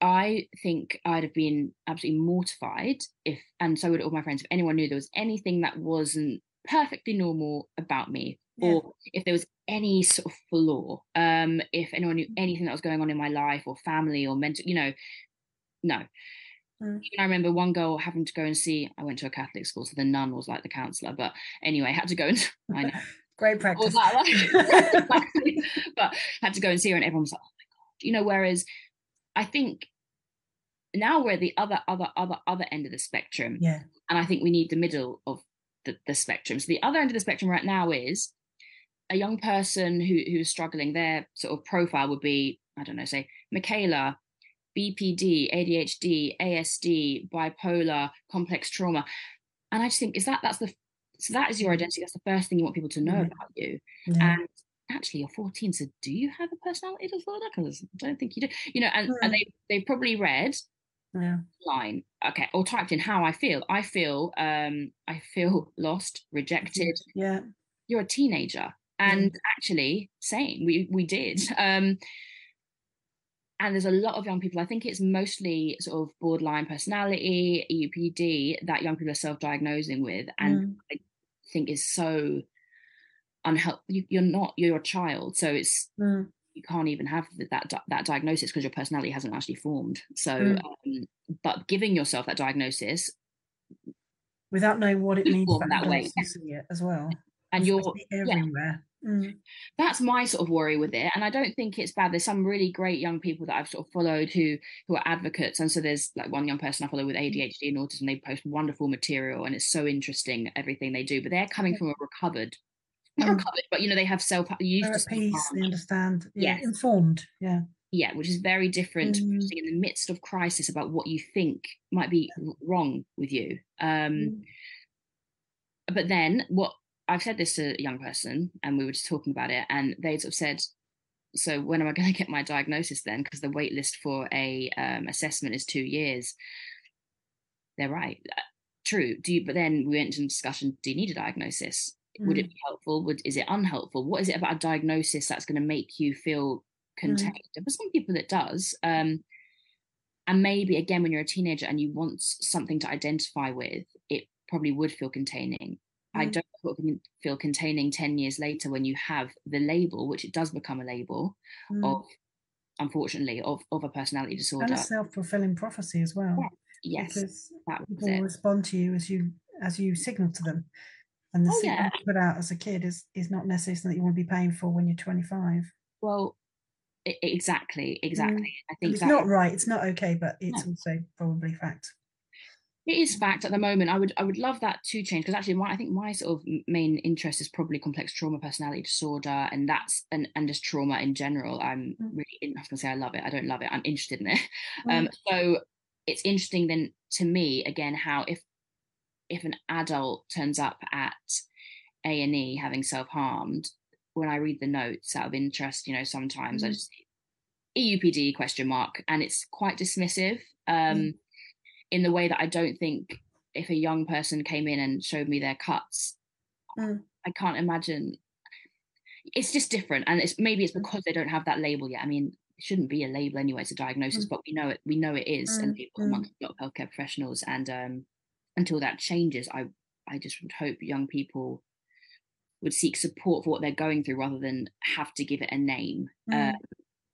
I think I'd have been absolutely mortified if, and so would all my friends, if anyone knew there was anything that wasn't perfectly normal about me, Yeah. or if there was any sort of flaw, um, if anyone knew anything that was going on in my life or family or mental, you know, no. Mm. Even I remember one girl having to go and see. I went to a Catholic school, so the nun was like the counselor. But anyway, had to go and I know Great practice. But had to go and see her, and everyone was like, "Oh my god," you know. Whereas I think now we're at the other, other, other, other end of the spectrum, yeah. and I think we need the middle of the, the spectrum. So the other end of the spectrum right now is a young person who who's struggling. Their sort of profile would be, I don't know, say Michaela, BPD, ADHD, ASD, bipolar, complex trauma, and I just think is that that's the so that is your identity. That's the first thing you want people to know Mhm. about you. yeah. And actually, you're 14, so do you have a personality disorder? Because I don't think you do. You know, and, Mm. and they they've probably read yeah. line okay or typed in how i feel i feel um i feel lost rejected Yeah. you're a teenager and actually same we we did um and there's a lot of young people i think it's mostly sort of borderline personality eupd that young people are self-diagnosing with and Mm. i think is so unhelpful you, you're not you're a child so it's Mm. you can't even have th- that that diagnosis because your personality hasn't actually formed. So, Mm. um, but giving yourself that diagnosis Without knowing what it means that way, adults to see it as well. and It's you're everywhere. Mm. that's my sort of worry with it. And I don't think it's bad. There's some really great young people that I've sort of followed who who are advocates. And so there's like one young person I follow with ADHD and autism. They post wonderful material, and it's so interesting everything they do. But they're coming from a recovered, not Mm. recovered, but you know they have self used to peace. They understand. Yeah. Informed. Yeah. yeah, which is very different Mm. in the midst of crisis about what you think might be wrong with you. Um, Mm. But then what I've said this to a young person, and we were just talking about it, and they sort of said, "So when am I going to get my diagnosis then? Because the wait list for a um, assessment is two years." They're right. Uh, True. Do you? But then we went into discussion. Do you need a diagnosis? Would it be helpful? Would is it unhelpful? What is it about a diagnosis that's going to make you feel contained? And for some people, it does. Um, and maybe again, when you're a teenager and you want something to identify with, it probably would feel containing. I Mm. don't know if it can feel containing 10 years later when you have the label, which it does become a label Mm. of, unfortunately, of, of a personality disorder. and a self-fulfilling prophecy as well. Yes, Because that was people it. respond to you as you as you signal to them. And the Oh, signal yeah. you put out as a kid is is not necessarily something you want to be paying for when you're 25. Well, exactly, exactly. I think It's not right. It's not okay, but it's No. also probably fact. It is fact at the moment. I would I would love that to change because actually, my I think my sort of main interest is probably complex trauma personality disorder, and that's and and just trauma in general. I'm Mm. really I was gonna say I love it. I don't love it. I'm interested in it. Mm. Um, so it's interesting then to me again how if if an adult turns up at A and E having self harmed, when I read the notes out of interest, you know, sometimes I Mhm. just EUPD question mark, and it's quite dismissive. Um, Mm. In the way that I don't think if a young person came in and showed me their cuts, Mm. I can't imagine. It's just different, and it's maybe it's Mm. because they don't have that label yet. I mean, it shouldn't be a label anyway; it's a diagnosis, Mm. but we know it. We know it is, and Mm, people mm. amongst a lot of healthcare professionals. And um, until that changes, I I just would hope young people would seek support for what they're going through rather than have to give it a name. Uh,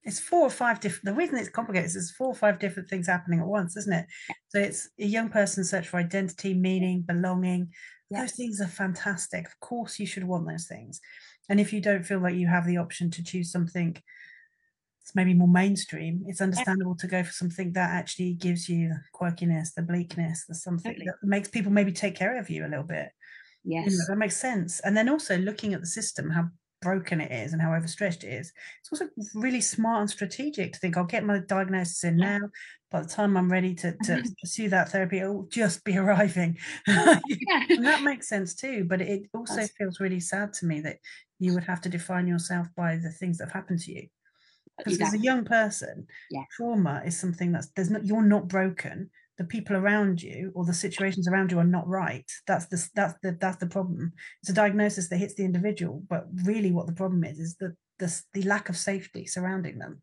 it's four or five different the reason it's complicated is there's four or five different things happening at once isn't it? So it's a young person search for identity meaning belonging. Yeah. those things are fantastic. Of course you should want those things. And if you don't feel like you have the option to choose something it's maybe more mainstream it's understandable to go for something that actually gives you the quirkiness the bleakness the something totally. that makes people maybe take care of you a little bit. Yes you know, that makes sense. And then also looking at the system how broken it is and how overstretched it is it's also really smart and strategic to think i'll get my diagnosis in now by the time i'm ready to, to mm-hmm. pursue that therapy it'll just be arriving yeah. and that makes sense too but it also That's... feels really sad to me that you would have to define yourself by the things that have happened to you because exactly. as a young person yeah. trauma is something that's there's not you're not broken the people around you or the situations around you are not right that's the that's the that's the problem it's a diagnosis that hits the individual but really what the problem is is the the, the lack of safety surrounding them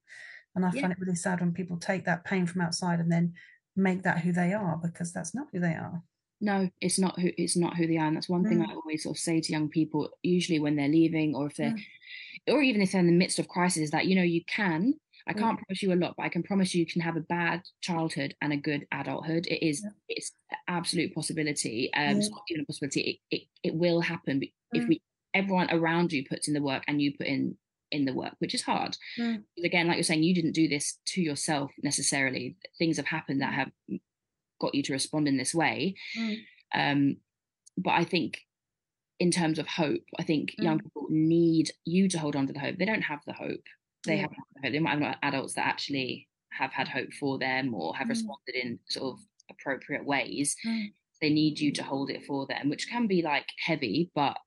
and i yeah. find it really sad when people take that pain from outside and then make that who they are because that's not who they are no it's not who it's not who they are and that's one mm. thing i always sort of say to young people usually when they're leaving or if they're mm. or even if they're in the midst of crisis that you know you can I can't mm. promise you a lot, but I can promise you you can have a bad childhood and a good adulthood. It is yeah. it's absolute possibility. Um, yeah. It's not even a possibility. It, it it will happen mm. if we everyone around you puts in the work and you put in in the work, which is hard. Mm. Again, like you're saying, you didn't do this to yourself necessarily. Things have happened that mm. have got you to respond in this way. Mm. Um, but I think in terms of hope, I think young people need you to hold on to the hope. They don't have the hope they yeah. have they might have adults that actually have had hope for them or have mm. responded in sort of appropriate ways mm. they need you to hold it for them which can be like heavy but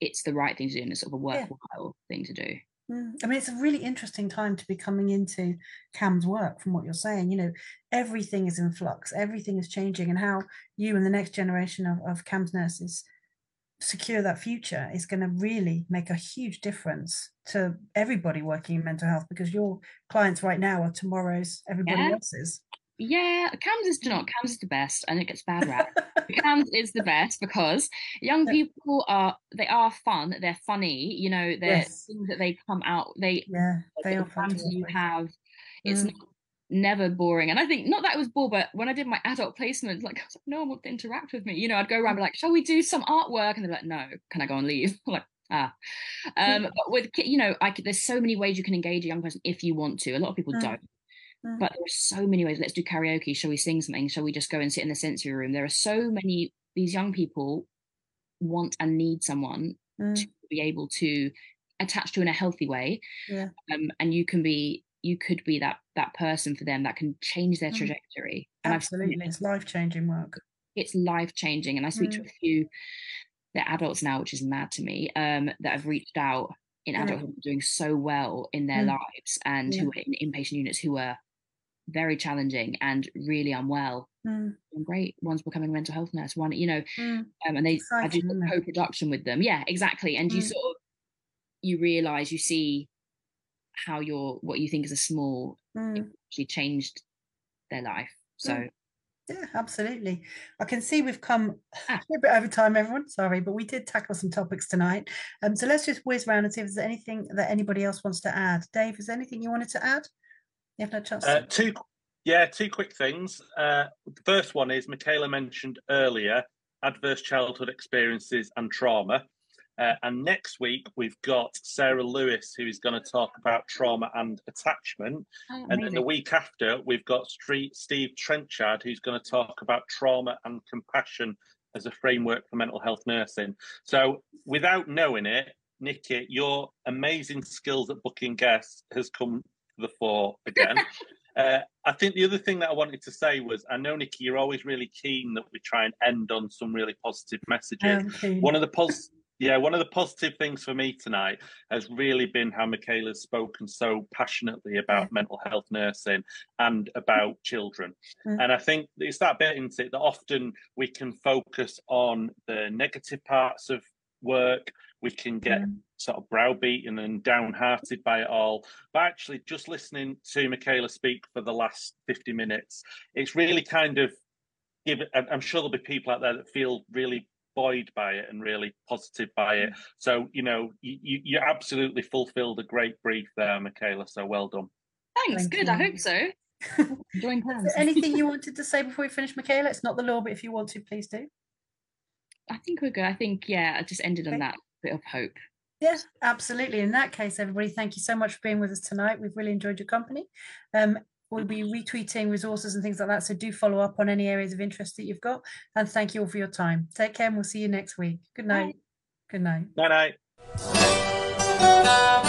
it's the right thing to do and it's sort of a worthwhile yeah. thing to do mm. I mean, it's a really interesting time to be coming into CAMHS work from what you're saying. You know, everything is in flux, everything is changing, and how you and the next generation of, of CAMHS nurses secure that future is going to really make a huge difference to everybody working in mental health because your clients right now are tomorrow's everybody yeah. else's. Yeah, CAMHS is not CAMHS is the best, and it gets bad rap. CAMHS is the best because young people are they are fun, they're funny, you know, they're yes. things that they come out. They yeah, they are fun. You have it's mm. not never boring. And I think not that it was boring, but when I did my adult placement, like, like no one would interact with me. You know, I'd go around be like, shall we do some artwork? And they're like, no, can I go and leave? I'm like, ah. Um, but with you know, I could, there's so many ways you can engage a young person if you want to. A lot of people mm. don't. Mm. But there's so many ways. Let's do karaoke. Shall we sing something? Shall we just go and sit in the sensory room? There are so many. These young people want and need someone mm. to be able to attach to in a healthy way. Yeah. Um, and you can be you could be that that person for them that can change their mm. trajectory. And Absolutely, it. it's life changing work. It's life changing, and I speak mm. to a few they're adults now, which is mad to me, um, that have reached out in adulthood, doing so well in their mm. lives, and yeah. who are in inpatient units who are very challenging and really unwell. Mm. Great. One's becoming a mental health nurse. One, you know, mm. um, and they Exciting, I do co-production with them. Yeah, exactly. And you mm. sort of you realize you see how your what you think is a small mm. actually changed their life. So mm. yeah, absolutely. I can see we've come ah. a bit over time, everyone. Sorry, but we did tackle some topics tonight. Um, so let's just whiz around and see if there's anything that anybody else wants to add. Dave, is there anything you wanted to add? You have no chance. Uh, two, yeah, two quick things. Uh, the first one is Michaela mentioned earlier adverse childhood experiences and trauma. Uh, and next week, we've got Sarah Lewis, who is going to talk about trauma and attachment. Oh, and then the week after, we've got Street Steve Trenchard, who's going to talk about trauma and compassion as a framework for mental health nursing. So, without knowing it, Nicky, your amazing skills at booking guests has come to the fore again. Uh, I think the other thing that I wanted to say was I know, Nicky, you're always really keen that we try and end on some really positive messages. One of the pos- yeah, one of the positive things for me tonight has really been how Michaela's spoken so passionately about mental health nursing and about children. Mm. And I think it's that bit, isn't it, that often we can focus on the negative parts of work, we can get mm. sort of browbeaten and downhearted by it all. But actually, just listening to Michaela speak for the last 50 minutes, it's really kind of give I'm sure there'll be people out there that feel really buoyed by it and really positive by it. So, you know, you, you absolutely fulfilled a great brief there, Michaela. So well done. Thanks. Thank Good. you. I hope so. Join hands. Anything you wanted to say before we finish, Michaela? It's not the law, but if you want to, please do. I think we're good. I think yeah. I just ended on that bit of hope. Yes, absolutely. In that case, everybody, thank you so much for being with us tonight. We've really enjoyed your company. Um, we'll be retweeting resources and things like that. So do follow up on any areas of interest that you've got. And thank you all for your time. Take care and we'll see you next week. Good night. Good night. Night night.